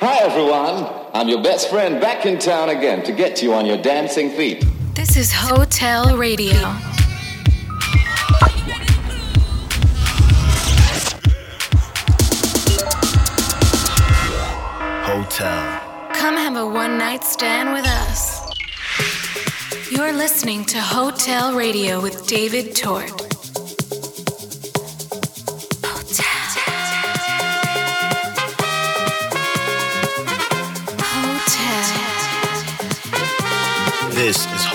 Hi, everyone. I'm your best friend back in town again to get you on your dancing feet. This is Hotel Radio. Hotel. Come have a one night stand with us. You're listening to Hotel Radio with David Tort.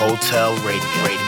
Hotel Radio.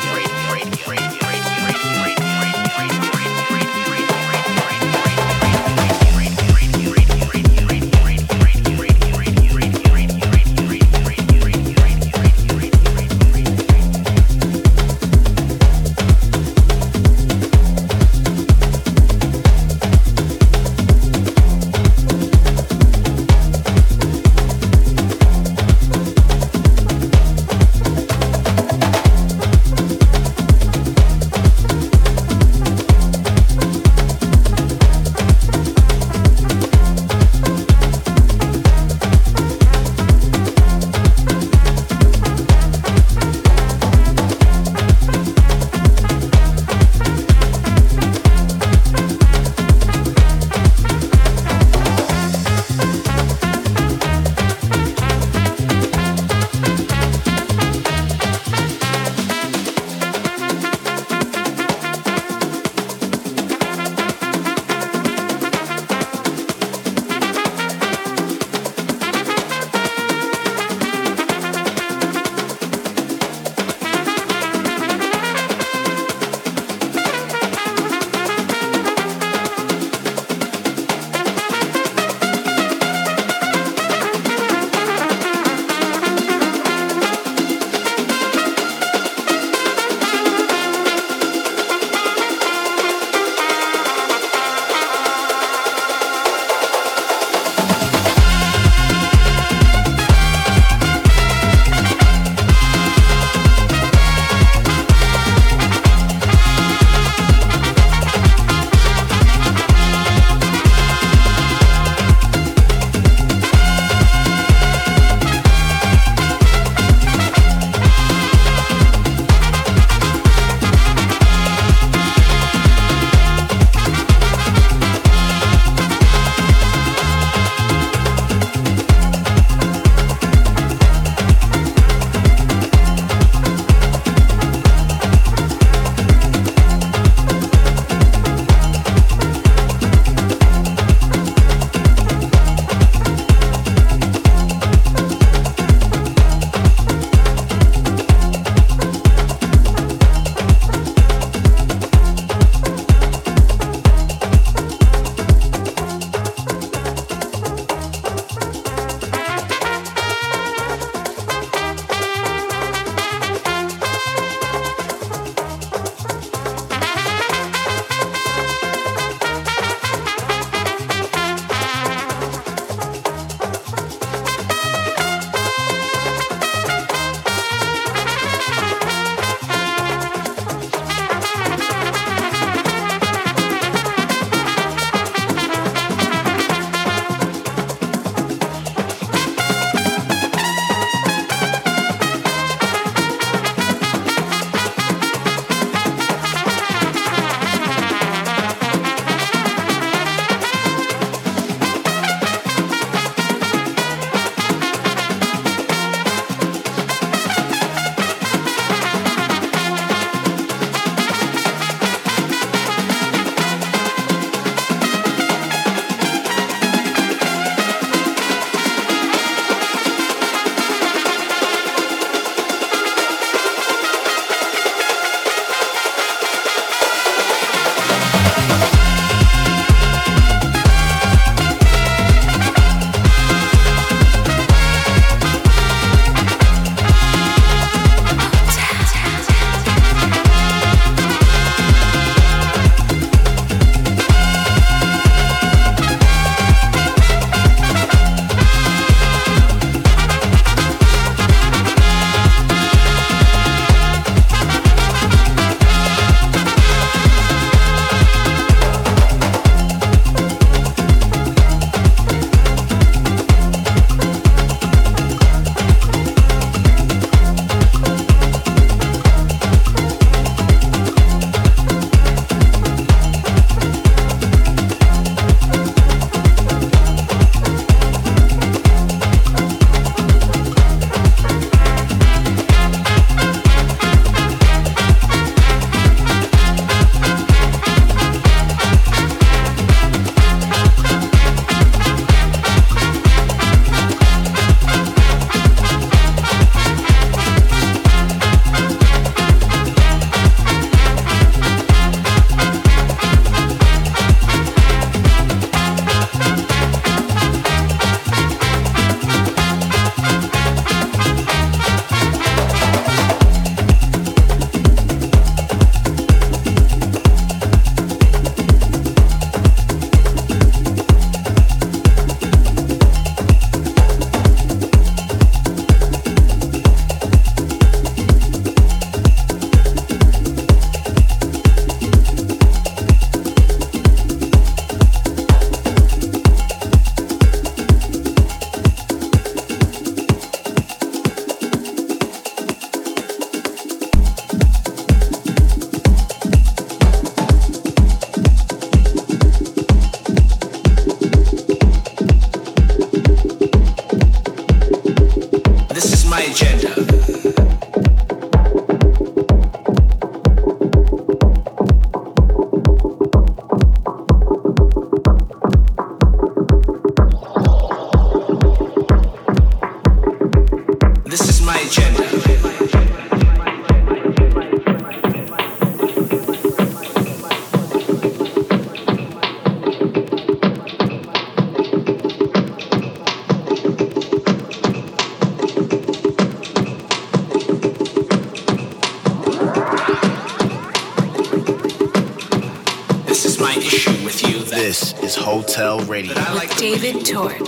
Radio. But I like With David Tort.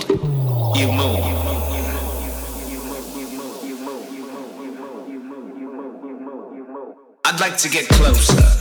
You move. I'd like to get closer.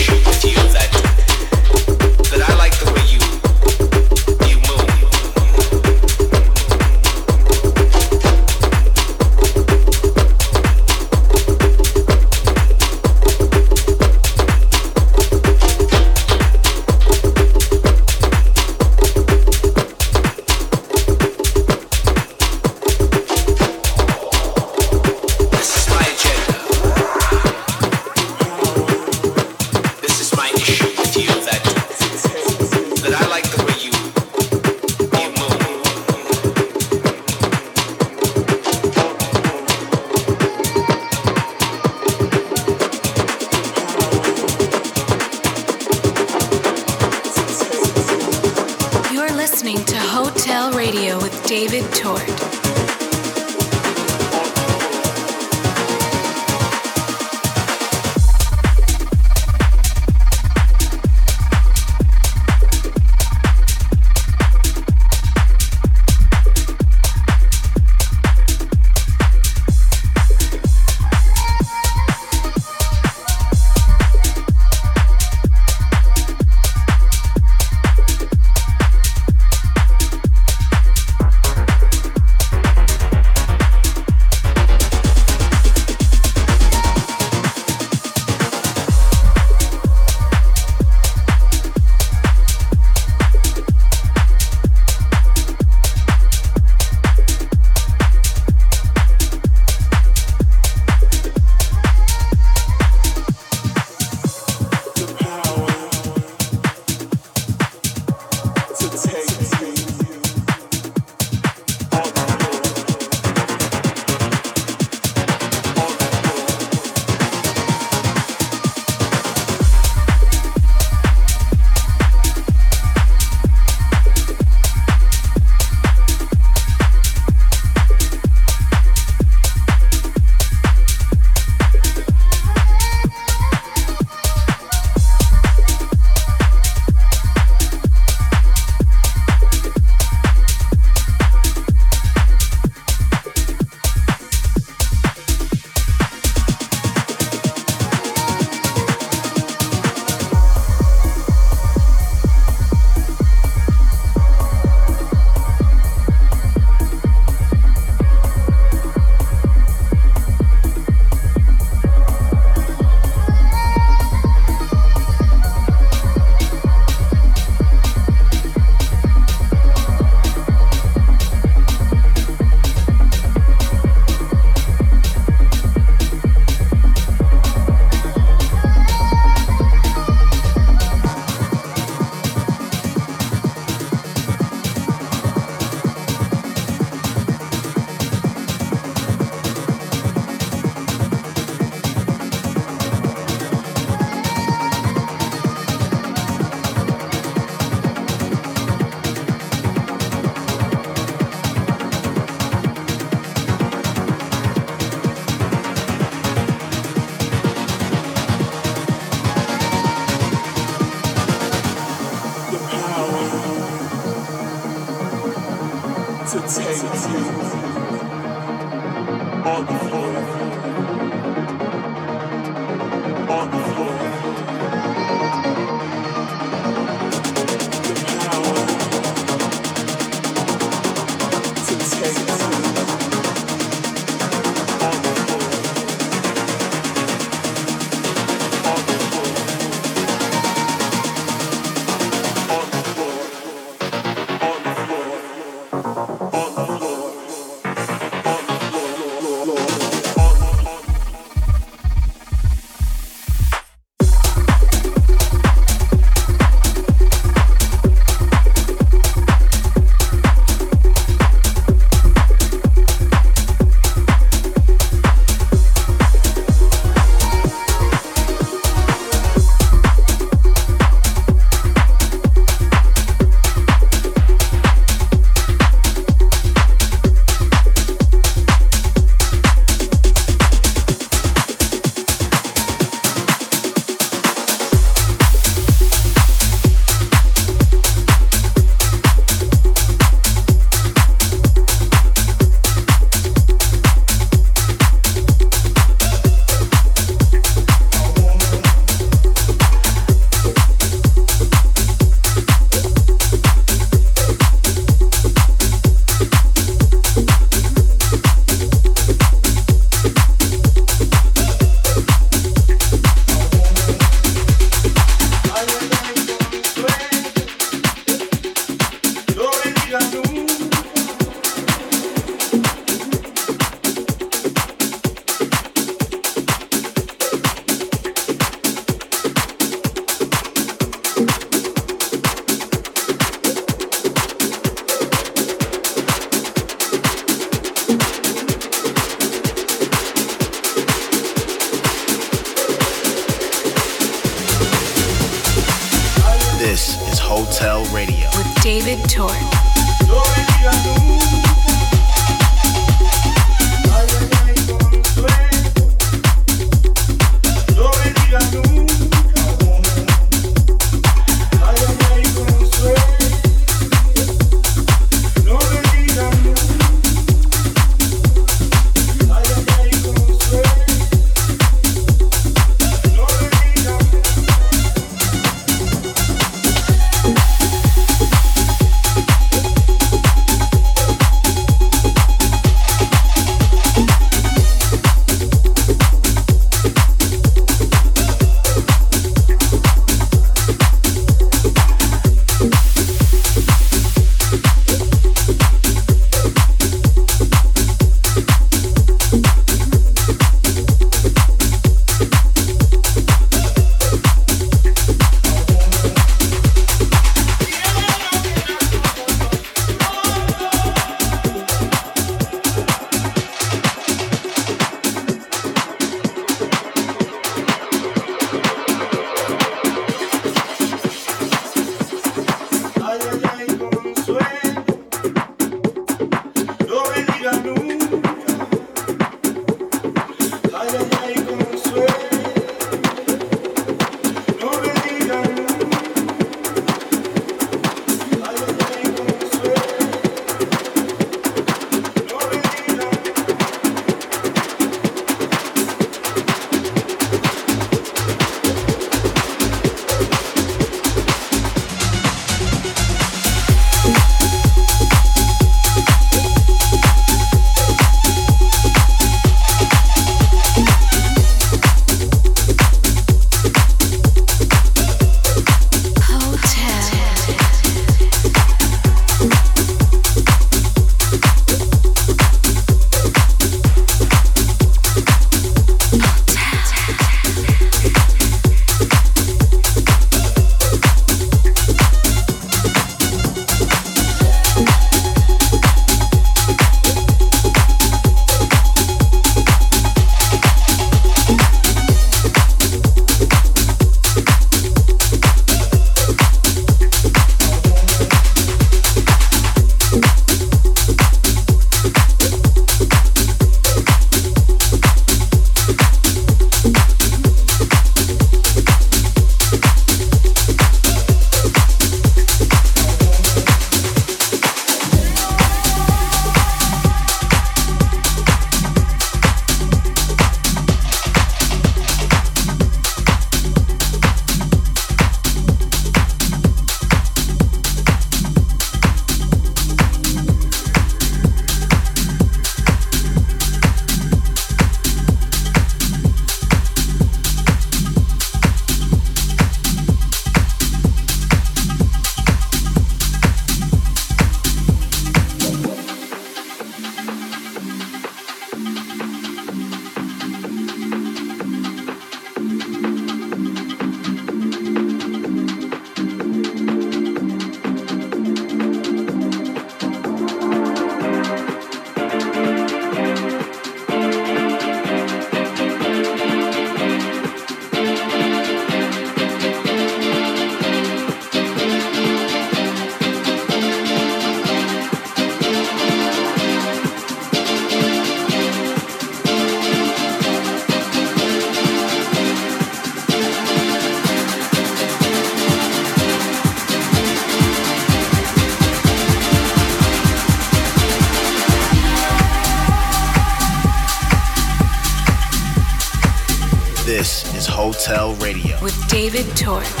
David Tort.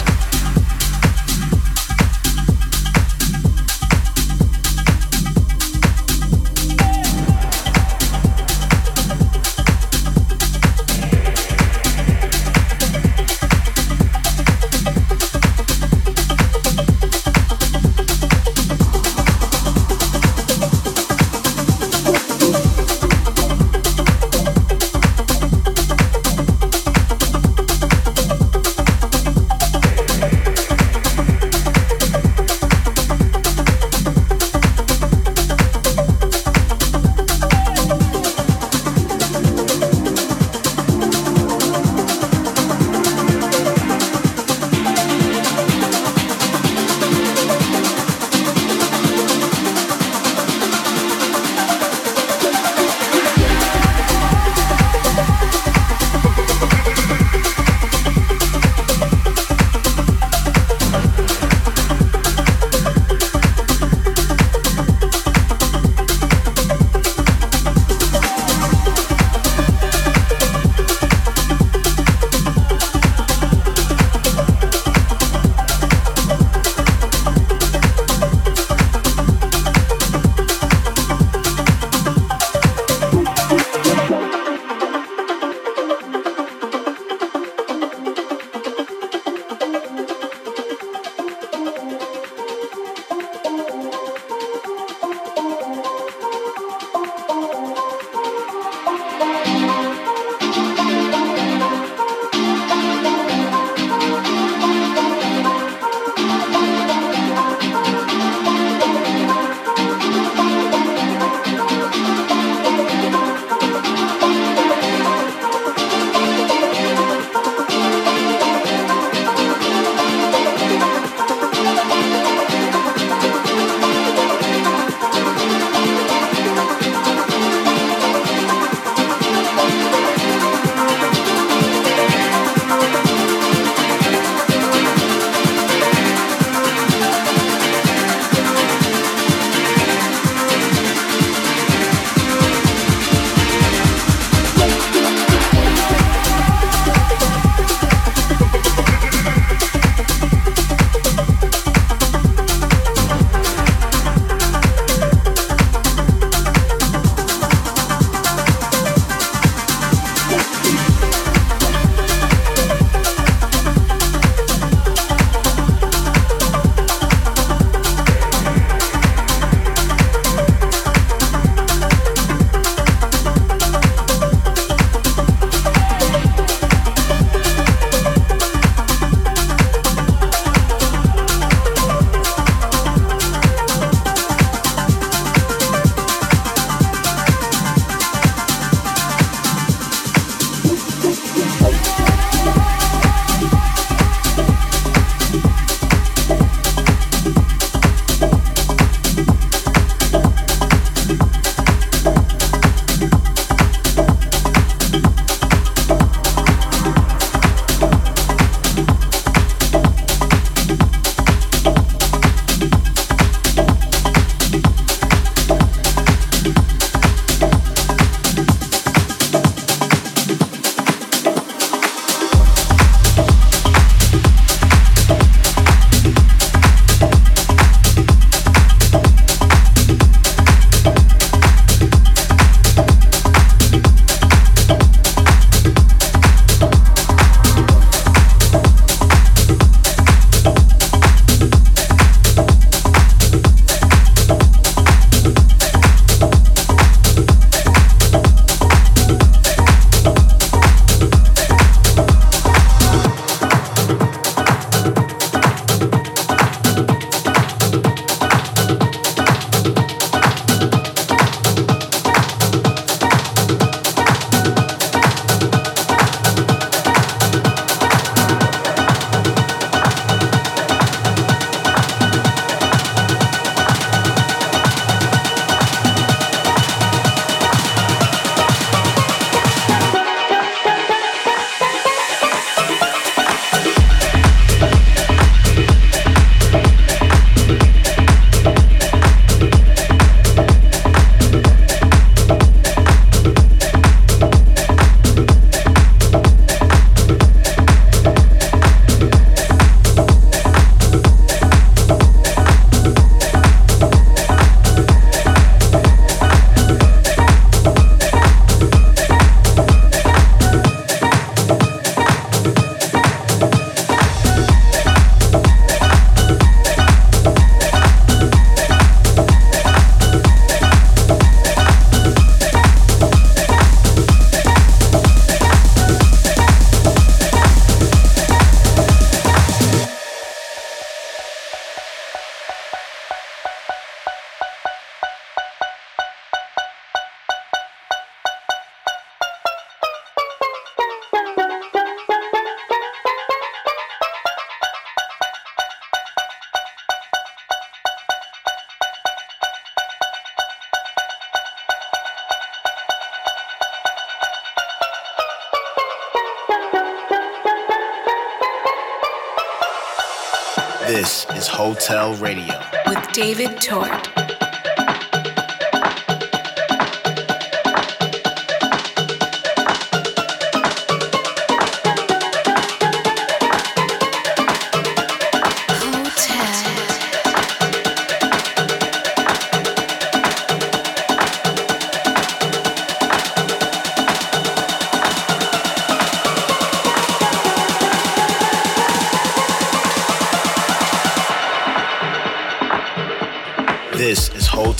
Radio with David Tort.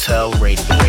Hotel Radio.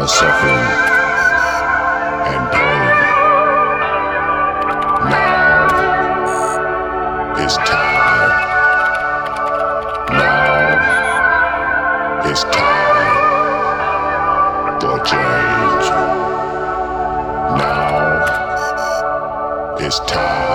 Of suffering and pain. Now it's time. Now it's time for change. Now it's time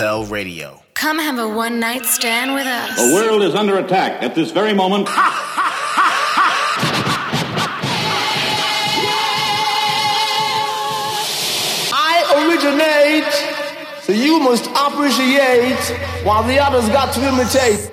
Hotel Radio. Come have a one night stand with us. The world is under attack at this very moment. I originate, so you must appreciate while the others got to imitate.